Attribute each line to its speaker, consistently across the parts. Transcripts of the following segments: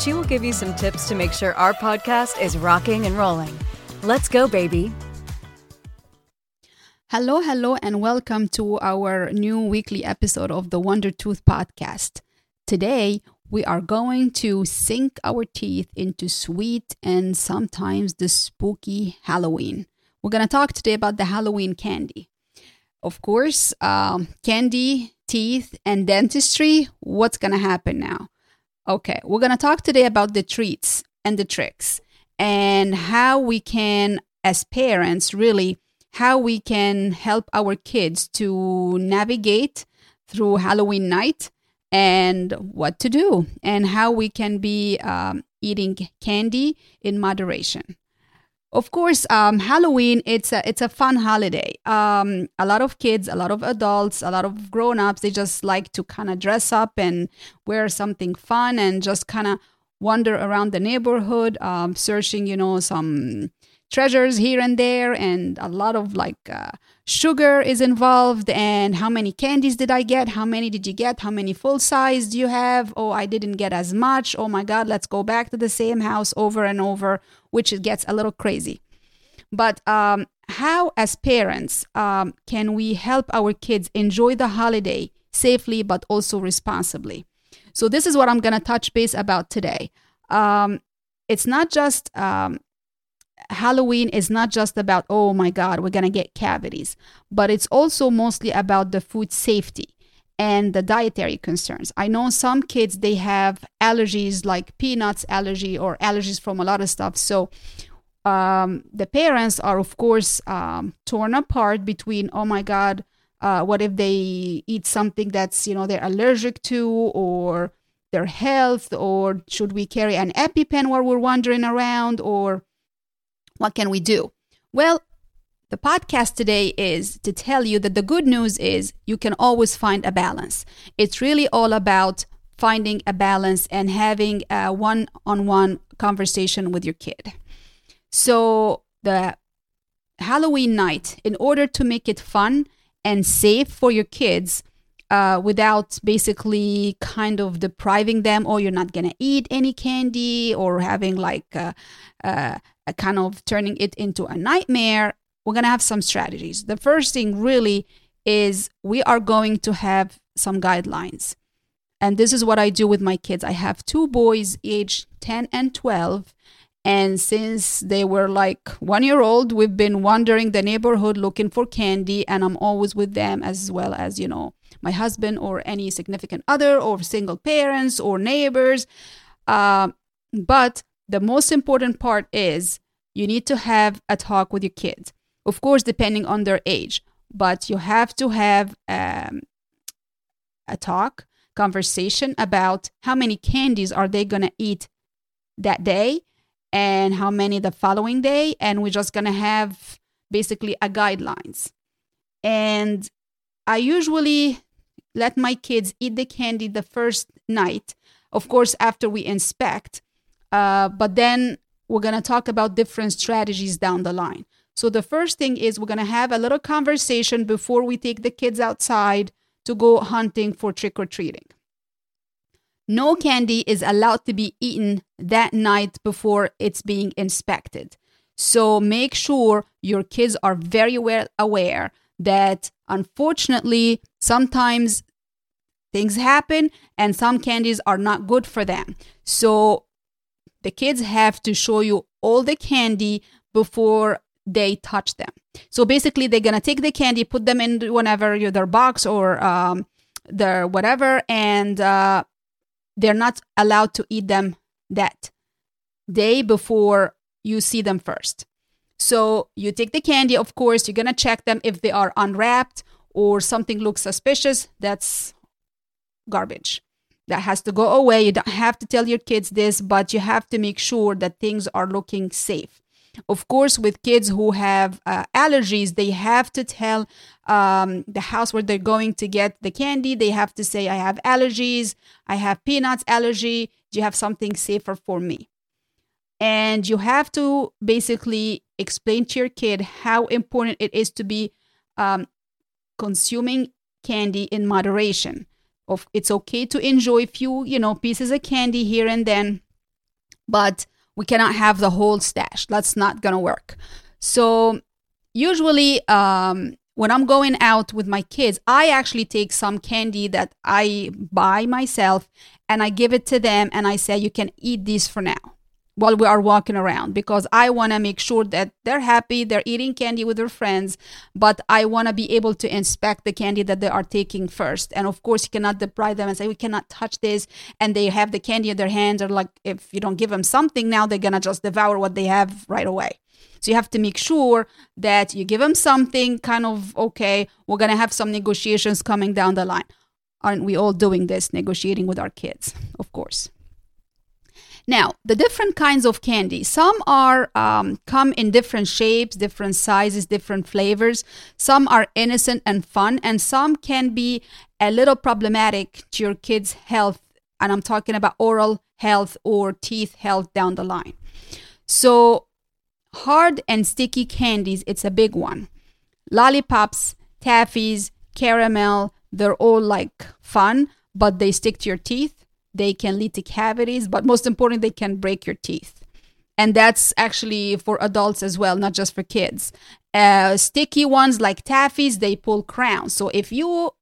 Speaker 1: She will give you some tips to make sure our podcast is rocking and rolling. Let's go, baby.
Speaker 2: Hello, hello, and welcome to our new weekly episode of the Wonder Tooth Podcast. Today, we are going to sink our teeth into sweet and sometimes the spooky Halloween. We're going to talk today about the Halloween candy. Of course, um, candy, teeth, and dentistry. What's going to happen now? Okay, we're going to talk today about the treats and the tricks and how we can, as parents, really, how we can help our kids to navigate through Halloween night and what to do and how we can be um, eating candy in moderation. Of course, um, Halloween it's a it's a fun holiday. Um, a lot of kids, a lot of adults, a lot of grown ups, they just like to kind of dress up and wear something fun and just kind of wander around the neighborhood, um, searching, you know, some treasures here and there, and a lot of like uh, sugar is involved. And how many candies did I get? How many did you get? How many full size do you have? Oh, I didn't get as much. Oh my God, let's go back to the same house over and over, which it gets a little crazy. But um, how, as parents, um, can we help our kids enjoy the holiday safely but also responsibly? So, this is what I'm going to touch base about today. Um, it's not just um, Halloween is not just about, oh my God, we're going to get cavities, but it's also mostly about the food safety and the dietary concerns. I know some kids, they have allergies like peanuts allergy or allergies from a lot of stuff. So um, the parents are, of course, um, torn apart between, oh my God, uh, what if they eat something that's, you know, they're allergic to or their health or should we carry an EpiPen while we're wandering around or what can we do? Well, the podcast today is to tell you that the good news is you can always find a balance. It's really all about finding a balance and having a one on one conversation with your kid. So, the Halloween night, in order to make it fun and safe for your kids, uh, without basically kind of depriving them, or oh, you're not gonna eat any candy, or having like uh, uh, kind of turning it into a nightmare, we're going to have some strategies. The first thing really is we are going to have some guidelines. And this is what I do with my kids. I have two boys aged 10 and 12. And since they were like one year old, we've been wandering the neighborhood looking for candy. And I'm always with them, as well as, you know, my husband or any significant other or single parents or neighbors. Uh, but the most important part is you need to have a talk with your kids. Of course, depending on their age, but you have to have um, a talk, conversation about how many candies are they going to eat that day and how many the following day. And we're just going to have basically a guidelines. And I usually let my kids eat the candy the first night, of course, after we inspect uh, but then we're going to talk about different strategies down the line. So the first thing is we're going to have a little conversation before we take the kids outside to go hunting for trick or treating. No candy is allowed to be eaten that night before it's being inspected. So make sure your kids are very well aware that unfortunately sometimes things happen and some candies are not good for them. So the kids have to show you all the candy before they touch them. So basically, they're gonna take the candy, put them in whatever their box or um, their whatever, and uh, they're not allowed to eat them that day before you see them first. So you take the candy, of course, you're gonna check them if they are unwrapped or something looks suspicious. That's garbage. That has to go away. You don't have to tell your kids this, but you have to make sure that things are looking safe. Of course, with kids who have uh, allergies, they have to tell um, the house where they're going to get the candy. They have to say, I have allergies, I have peanuts allergy. Do you have something safer for me? And you have to basically explain to your kid how important it is to be um, consuming candy in moderation. Of it's okay to enjoy a few, you know, pieces of candy here and then, but we cannot have the whole stash. That's not gonna work. So usually, um, when I'm going out with my kids, I actually take some candy that I buy myself and I give it to them and I say, you can eat these for now while we are walking around because I want to make sure that they're happy, they're eating candy with their friends, but I want to be able to inspect the candy that they are taking first. And of course, you cannot deprive them and say, we cannot touch this. And they have the candy in their hands, or like if you don't give them something now, they're going to just devour what they have right away. So you have to make sure that you give them something kind of, okay, we're going to have some negotiations coming down the line. Aren't we all doing this, negotiating with our kids? Of course. Now, the different kinds of candy. Some are um, come in different shapes, different sizes, different flavors. Some are innocent and fun, and some can be a little problematic to your kids' health. And I'm talking about oral health or teeth health down the line. So, hard and sticky candies, it's a big one. Lollipops, taffies, caramel, they're all like fun, but they stick to your teeth they can lead to cavities, but most importantly, they can break your teeth. And that's actually for adults as well, not just for kids. Uh, sticky ones like taffies, they pull crowns. So if you,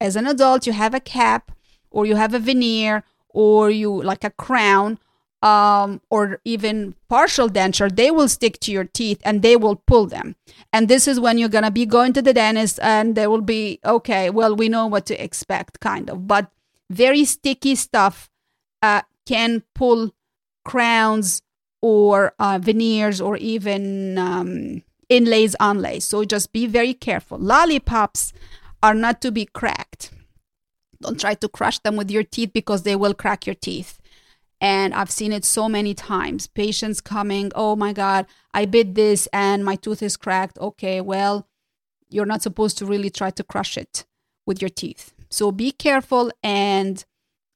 Speaker 2: as an adult, you have a cap or you have a veneer or you like a crown um, or even partial denture, they will stick to your teeth and they will pull them. And this is when you're going to be going to the dentist and they will be, okay, well, we know what to expect, kind of. But very sticky stuff uh, can pull crowns or uh, veneers or even um, inlays, onlays. So just be very careful. Lollipops are not to be cracked. Don't try to crush them with your teeth because they will crack your teeth. And I've seen it so many times. Patients coming, oh my God, I bit this and my tooth is cracked. Okay, well, you're not supposed to really try to crush it with your teeth. So be careful. And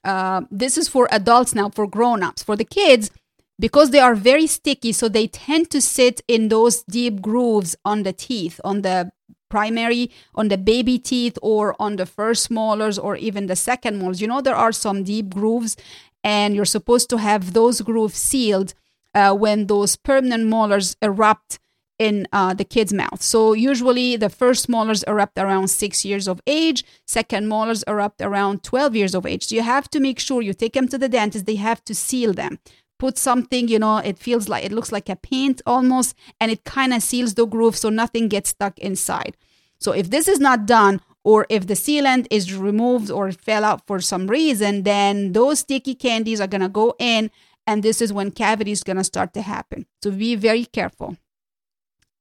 Speaker 2: uh, this is for adults now, for grown-ups. For the kids, because they are very sticky, so they tend to sit in those deep grooves on the teeth, on the primary, on the baby teeth, or on the first molars, or even the second molars. You know, there are some deep grooves, and you're supposed to have those grooves sealed uh, when those permanent molars erupt in uh, the kid's mouth. So usually the first molars erupt around six years of age, second molars erupt around 12 years of age. So you have to make sure you take them to the dentist, they have to seal them. Put something, you know, it feels like it looks like a paint almost, and it kind of seals the groove so nothing gets stuck inside. So if this is not done, or if the sealant is removed or fell out for some reason, then those sticky candies are gonna go in, and this is when cavity is gonna start to happen. So be very careful.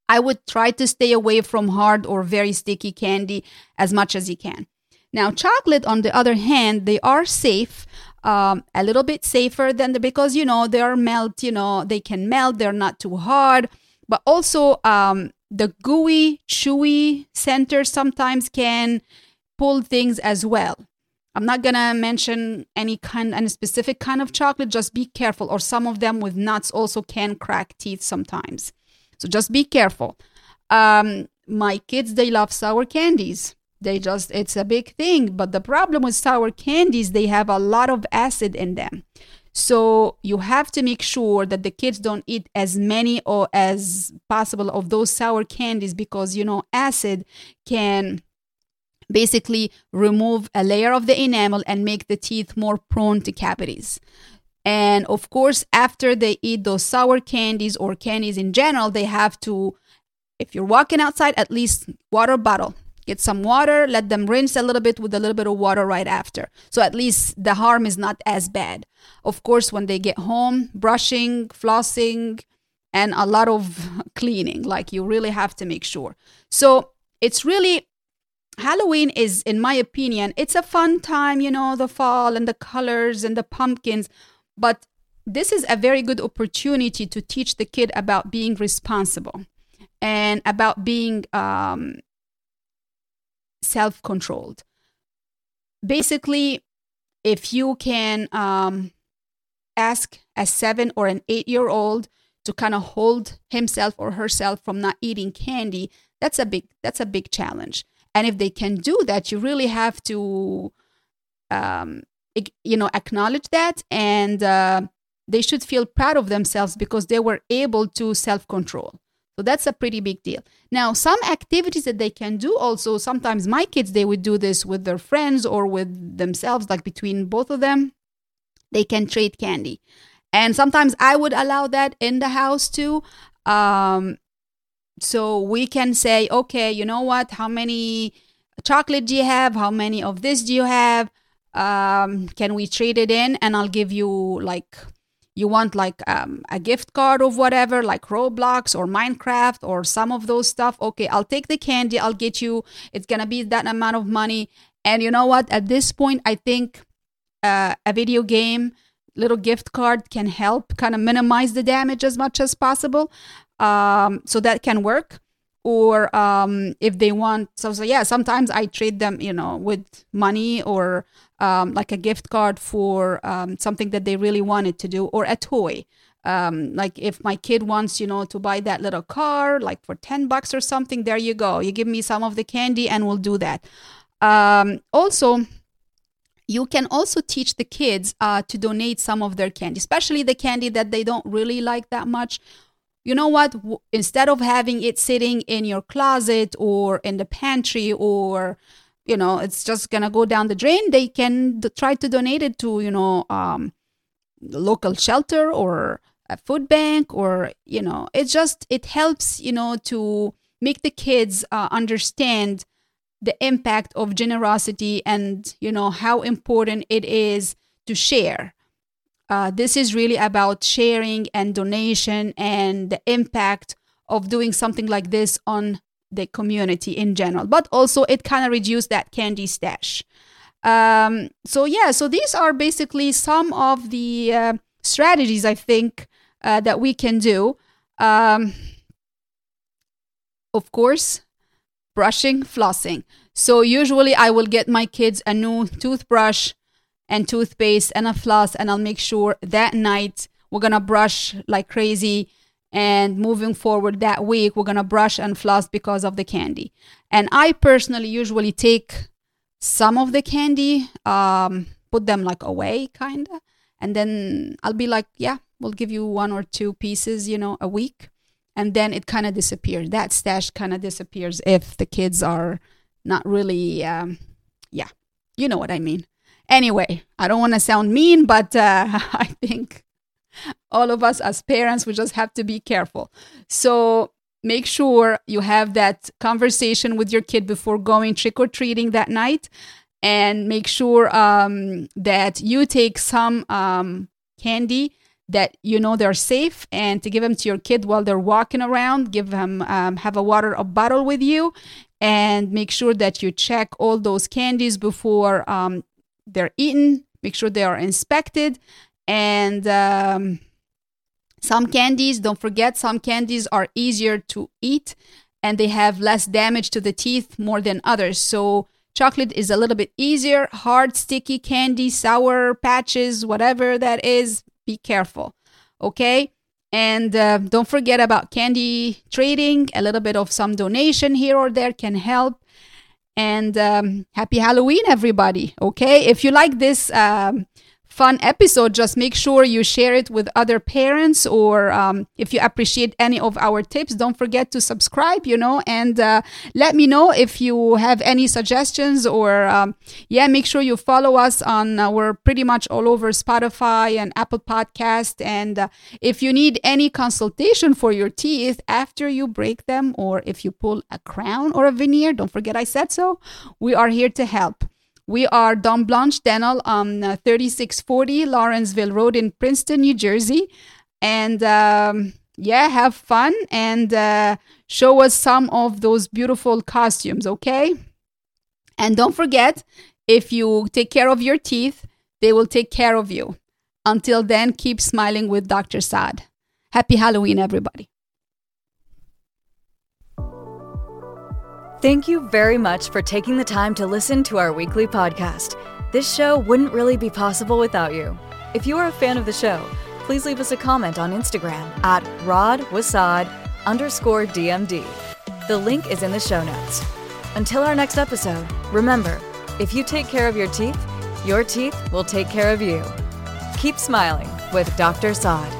Speaker 2: I would try to stay away from hard or very sticky candy as much as you can. Now, chocolate, on the other hand, they are safe, um, a little bit safer than the because you know they are melt. You know they can melt. They're not too hard, but also um, the gooey, chewy center sometimes can pull things as well. I'm not gonna mention any kind, any specific kind of chocolate. Just be careful, or some of them with nuts also can crack teeth sometimes. So just be careful. Um, my kids, they love sour candies. They just, it's a big thing. But the problem with sour candies, they have a lot of acid in them. So you have to make sure that the kids don't eat as many or as possible of those sour candies because, you know, acid can basically remove a layer of the enamel and make the teeth more prone to cavities. And of course, after they eat those sour candies or candies in general, they have to, if you're walking outside, at least water bottle. Get some water, let them rinse a little bit with a little bit of water right after. So at least the harm is not as bad. Of course, when they get home, brushing, flossing, and a lot of cleaning. Like you really have to make sure. So it's really Halloween is, in my opinion, it's a fun time, you know, the fall and the colors and the pumpkins. But this is a very good opportunity to teach the kid about being responsible and about being um, self controlled. Basically, if you can um, ask a seven or an eight year old to kind of hold himself or herself from not eating candy, that's a big that's a big challenge. And if they can do that, you really have to, um, you know, acknowledge that, and uh, they should feel proud of themselves because they were able to self control. So that's a pretty big deal. Now, some activities that they can do also, sometimes my kids, they would do this with their friends or with themselves, like between both of them. They can trade candy. And sometimes I would allow that in the house too. Um, so we can say, okay, you know what? How many chocolate do you have? How many of this do you have? Um, can we trade it in? And I'll give you like you want like um, a gift card of whatever like roblox or minecraft or some of those stuff. Okay i'll take the candy. I'll get you it's gonna be that amount of money. And you know what? At this point i think uh, a video game little gift card can help kind of minimize the damage as much as possible. Um, so that can work or um, if they want so, so yeah sometimes i trade them you know with money or um, like a gift card for um, something that they really wanted to do or a toy. Um, like if my kid wants you know to buy that little car like for 10 bucks or something there you go. You give me some of the candy and we'll do that. Um, also you can also teach the kids uh, to donate some of their candy especially the candy that they don't really like that much you know what? Instead of having it sitting in your closet or in the pantry or you know it's just gonna go down the drain they can d- try to donate it to you know um, local shelter or a food bank or you know it just it helps you know to make the kids uh, understand the impact of generosity and you know how important it is to share uh, this is really about sharing and donation and the impact of doing something like this on the community in general. But also it kind of reduced that candy stash. Um, so yeah so these are basically some of the uh, strategies i think uh, that we can do. Um, of course brushing flossing. So usually i will get my kids a new toothbrush and toothpaste and a floss and i'll make sure that night we're gonna brush like crazy. And moving forward that week we're to brush and floss because of the candy. And i personally usually take some of the candy um, put them like away kind of and then i'll be like yeah we'll give you one or two pieces you know a week. And then it kind of disappears. That stash kind of disappears if the kids are not really um, yeah you know what i mean anyway i don't want to sound mean but uh, i think all of us as parents, we just have to be careful. So make sure you have that conversation with your kid before going trick or treating that night. And make sure um, that you take some um, candy that you know they're safe and to give them to your kid while they're walking around give them um, have a water a bottle with you and make sure that you check all those candies before um, they're eaten make sure they are inspected and um, some candies don't forget some candies are easier to eat and they have less damage to the teeth more than others. So chocolate is a little bit easier hard sticky candy sour patches whatever that is be careful okay? And uh, don't forget about candy trading a little bit of some donation here or there can help and um, happy halloween everybody okay? If you like this um, fun episode, just make sure you share it with other parents. Or um, if you appreciate any of our tips, don't forget to subscribe, you know, and uh, let me know if you have any suggestions. Or, um, yeah, make sure you follow us on, uh, we're pretty much all over Spotify and Apple Podcast. And uh, if you need any consultation for your teeth after you break them, or if you pull a crown or a veneer, don't forget I said so. We are here to help. We are Dent Blanche Dental on uh, 3640 Lawrenceville Road in Princeton, New Jersey. And um, yeah, have fun and uh, show us some of those beautiful costumes, okay? And don't forget, if you take care of your teeth, they will take care of you. Until then, keep smiling with Dr. Saad. Happy Halloween, everybody.
Speaker 1: Thank you very much for taking the time to listen to our weekly podcast. This show wouldn't really be possible without you. If you are a fan of the show, please leave us a comment on Instagram at rodwasad underscore DMD. The link is in the show notes. Until our next episode, remember, if you take care of your teeth, your teeth will take care of you. Keep smiling with Dr. Saad.